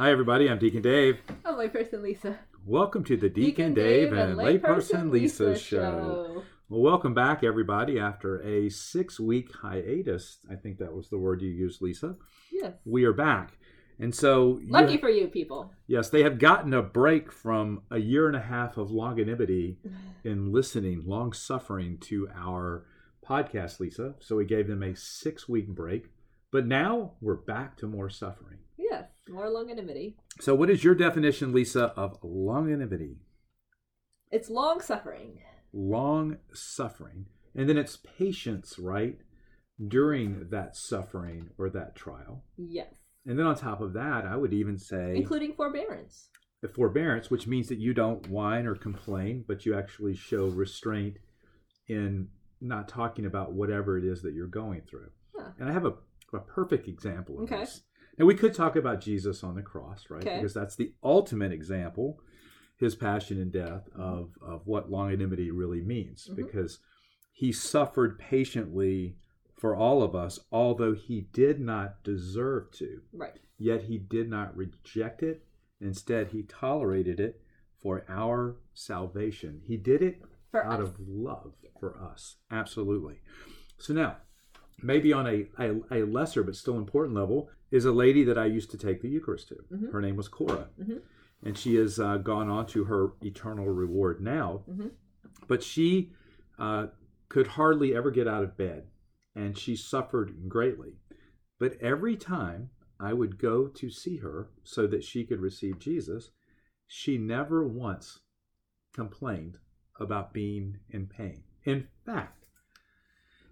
Hi, everybody. I'm Deacon Dave. I'm layperson Lisa. Welcome to the Deacon, Dave, and Layperson Lisa, show. Well, welcome back, everybody, after a six week hiatus. I think that was the word you used, Lisa. Yes. We are back. And so, Lucky for you people. yes, they have gotten a break from a year and a half of longanimity in listening, long suffering to our podcast, Lisa. So we gave them a six week break. But now we're back to more suffering. Yes. More longanimity. So, what is your definition, Lisa, of longanimity? It's long suffering. long suffering. And then it's patience, right? During that suffering or that trial. Yes. And then on top of that, I would even say Including forbearance. the forbearance, which means that you don't whine or complain, but you actually show restraint in not talking about whatever it is that you're going through. Huh. And I have a, a perfect example of Okay. this. Now, we could talk about Jesus on the cross, right? Okay. Because that's the ultimate example, his passion and death, of, of what longanimity really means. Mhm. Because he suffered patiently for all of us, although he did not deserve to Right. yet he did not reject it. Instead, he tolerated it for our salvation. He did it For out us. of love for us. Absolutely. So now, maybe on a, a, a lesser but still important level, is a lady that I used to take the Eucharist to. Mhm. Her name was Cora. Mhm. And she has uh, gone on to her eternal reward now. Mhm. But she uh, could hardly ever get out of bed, and she suffered greatly. But every time I would go to see her so that she could receive Jesus, she never once complained about being in pain. In fact,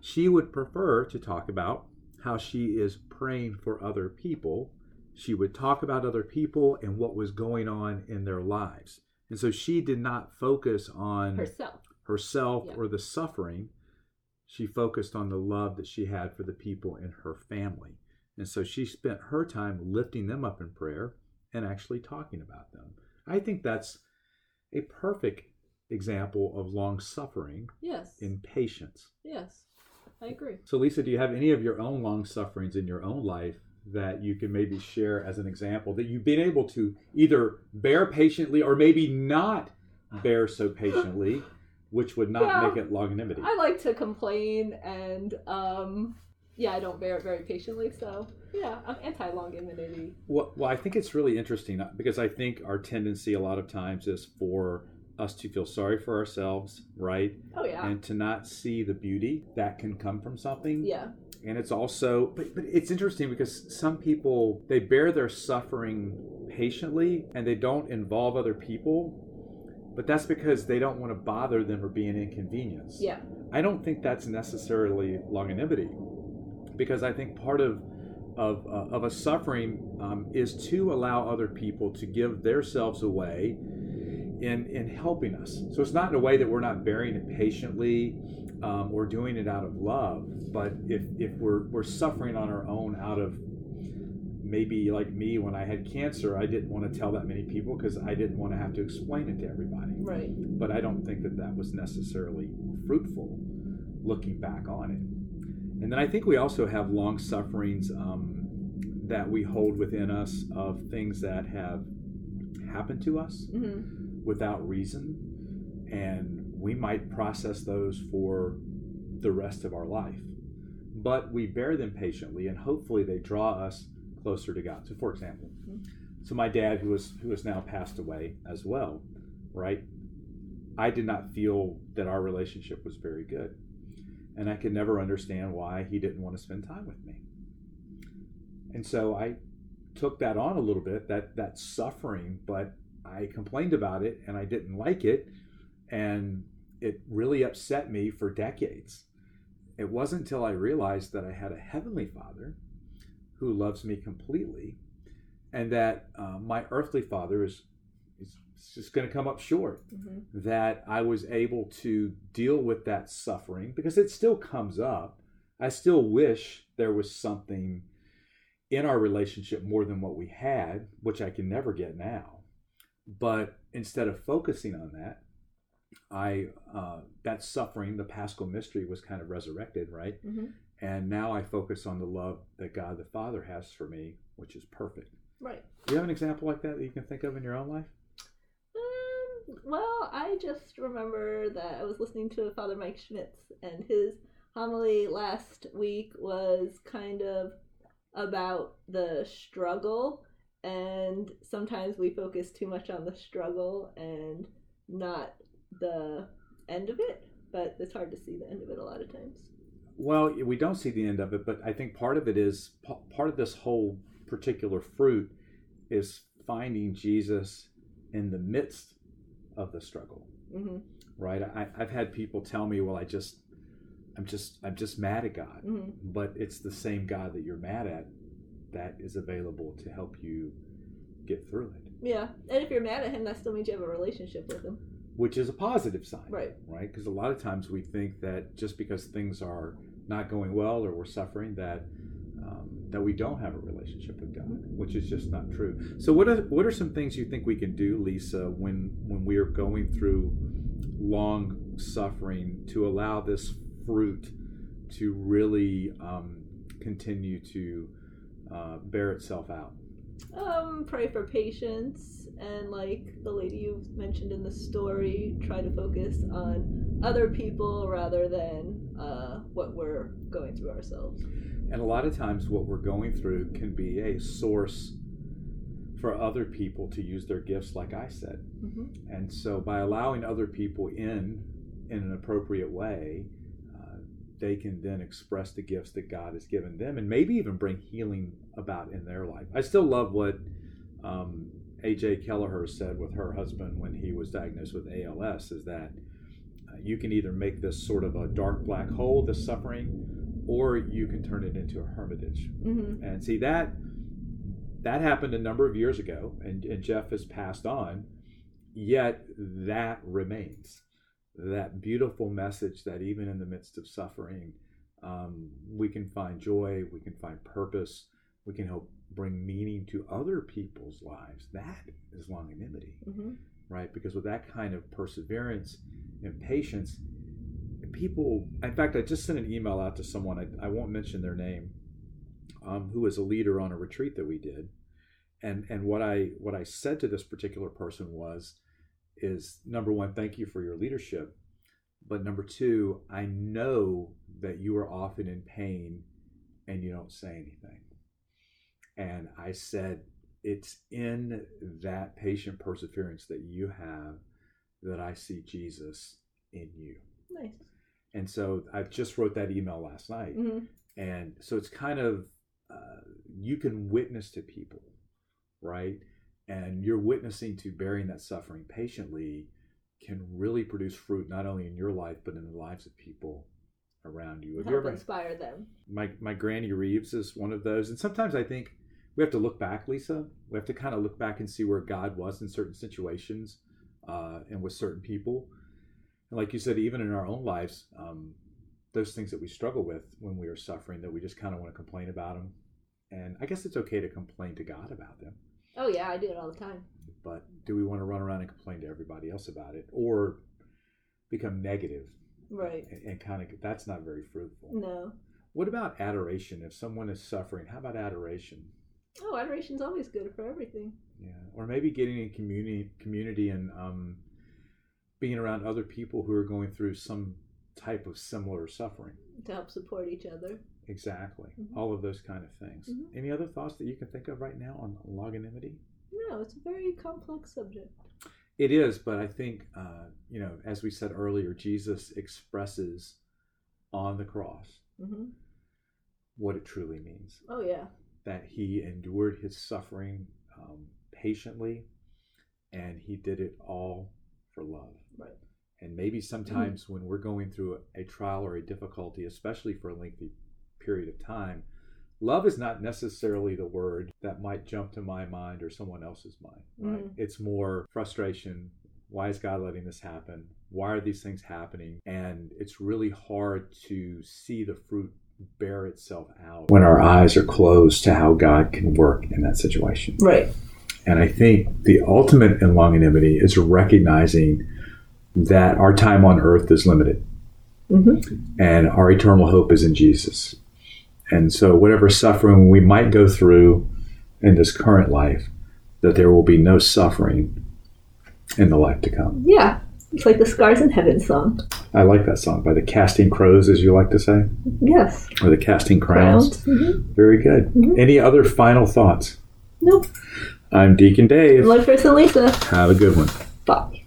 she would prefer to talk about how she is praying for other people. She would talk about other people and what was going on in their lives. And so she did not focus on Herself. herself Yeah. or the suffering. She focused on the love that she had for the people in her family. And so she spent her time lifting them up in prayer and actually talking about them. I think that's a perfect example of long suffering Yes. in patience. Yes. I agree. So, Lisa, do you have any of your own long sufferings in your own life that you can maybe share as an example that you've been able to either bear patiently or maybe not bear so patiently, which would not Yeah. make it longanimity? I like to complain and um yeah, I don't bear it very patiently, so yeah, I'm anti longanimity. Well, well, I think it's really interesting uh, because I think our tendency a lot of times is for us to feel sorry for ourselves, right? Oh yeah. And to not see the beauty that can come from something. yeah. and it's also but, but it's interesting because some people they bear their suffering patiently and they don't involve other people but that's because they don't want to bother them or be an inconvenience Yeah. i don't think that's necessarily longanimity because i think part of of, uh, of a suffering um, is to allow other people to give themselves away in in helping us so it's not in a way that we're not bearing it patiently um, or doing it out of love. But if, if we're, we're suffering on our own out of maybe like me when I had cancer, I didn't want to tell that many people because I didn't want to have to explain it to everybody. Right. But I don't think that that was necessarily fruitful looking back on it. And then I think we also have long sufferings um, that we hold within us of things that have happened to us hmm without reason. And we might process those for the rest of our life. But we bear them patiently and hopefully they draw us closer to god. So for example Mhm. so my dad who was who has now passed away as well right? I did not feel that our relationship was very good. And i could never understand why he didn't want to spend time with me. And so i took that on a little bit that that suffering but i complained about it and i didn't like it and it really upset me for decades it wasn't until i realized that i had a heavenly father who loves me completely and that uh, my earthly father is, is just going to come up short hmm that I was able to deal with that suffering because it still comes up. I still wish there was something in our relationship more than what we had, which I can never get now. But instead of focusing on that, I uh, that suffering, the Paschal mystery, was kind of resurrected, right? hmm And now I focus on the love that God the Father has for me, which is perfect. Right. Do you have an example like that that you can think of in your own life? Um, well, I just remember that I was listening to Father Mike Schmitz, and his homily last week was kind of about the struggle, and sometimes we focus too much on the struggle and not the end of it, but it's hard to see the end of it a lot of times. Well, we don't see the end of it, but I think part of it is part of this whole particular fruit is finding Jesus in the midst of the struggle. Mm-hmm. Right? I, I've had people tell me, "Well, I just, I'm just, I'm just mad at God," Mm-hmm. but it's the same God that you're mad at that is available to help you get through it. Yeah, and if you're mad at him, that still means you have a relationship with him. Which is a positive sign, Right. Right? Because a lot of times we think that just because things are not going well or we're suffering, that um, that we don't have a relationship with God, which is just not true. So, what are what are some things you think we can do, Lisa, when when we are going through long suffering to allow this fruit to really um, continue to uh, bear itself out? Um, pray for patience and like the lady you mentioned in the story, try to focus on other people rather than uh, what we're going through ourselves. And a lot of times, what we're going through can be a source for other people to use their gifts, like I said. Mm-hmm. And so, by allowing other people in in an appropriate way, they can then express the gifts that God has given them, and maybe even bring healing about in their life. I still love what um, A.J. Kelleher said with her husband when he was diagnosed with ALS: is that uh, you can either make this sort of a dark black hole, this suffering, or you can turn it into a hermitage. Mm-hmm. And see that that happened a number of years ago, and, and Jeff has passed on. Yet that remains that beautiful message that even in the midst of suffering, um, we can find joy, we can find purpose, we can help bring meaning to other people's lives. That is longanimity, Mm-hmm. right? Because with that kind of perseverance and patience, people in fact i just sent an email out to someone i, I won't mention their name um, who is a leader on a retreat that we did and and what i what i said to this particular person was is number one thank you for your leadership but number two i know that you are often in pain and you don't say anything and i said it's in that patient perseverance that you have that i see jesus in you Nice. and so I just wrote that email last night. Mm-hmm. And so it's kind of, uh, you can witness to people, right? And you're witnessing to bearing that suffering patiently can really produce fruit not only in your life, but in the lives of people around you. Have you Help ever, inspire them. my, my Granny Reeves is one of those. And sometimes I think we have to look back, Lisa. We have to kind of look back and see where God was in certain situations uh, and with certain people. And like you said, even in our own lives, um, those things that we struggle with when we are suffering, that we just kind of want to complain about them. And I guess it's okay to complain to God about them. Oh yeah, I do it all the time. But do we want to run around and complain to everybody else about it or become negative Right. and, and kind of that's not very fruitful. No. What about adoration? If someone is suffering, how about adoration? Oh, adoration's always good for everything. Yeah, or maybe getting in community, community, and um, being around other people who are going through some type of similar suffering. To help support each other. Exactly, Mhm. all of those kind of things. Mhm. Any other thoughts that you can think of right now on longanimity? No, it's a very complex subject. It is, but I think uh, you know, as we said earlier, Jesus expresses on the cross Mm-hmm. what it truly means. Oh yeah. That he endured his suffering um, patiently, and he did it all for love. Right. And maybe sometimes when we're going through a, a trial or a difficulty, especially for a lengthy period of time, love is not necessarily the word that might jump to my mind or someone else's mind. Right? Mhm. It's more frustration. Why is God letting this happen? Why are these things happening? And it's really hard to see the fruit bear itself out when our eyes are closed to how God can work in that situation. Right. And I think the ultimate in longanimity is recognizing that our time on earth is limited Mm-hmm. and our eternal hope is in Jesus. And so, whatever suffering we might go through in this current life, that there will be no suffering in the life to come. Yeah, it's like the Scars in Heaven song. I like that song by the Casting Crows, as you like to say, Yes, or the Casting Crowns. Mhm. Very good. Mhm. Any other final thoughts? Nope. I'm Deacon Dave. Love Lisa. Have a good one. Bye.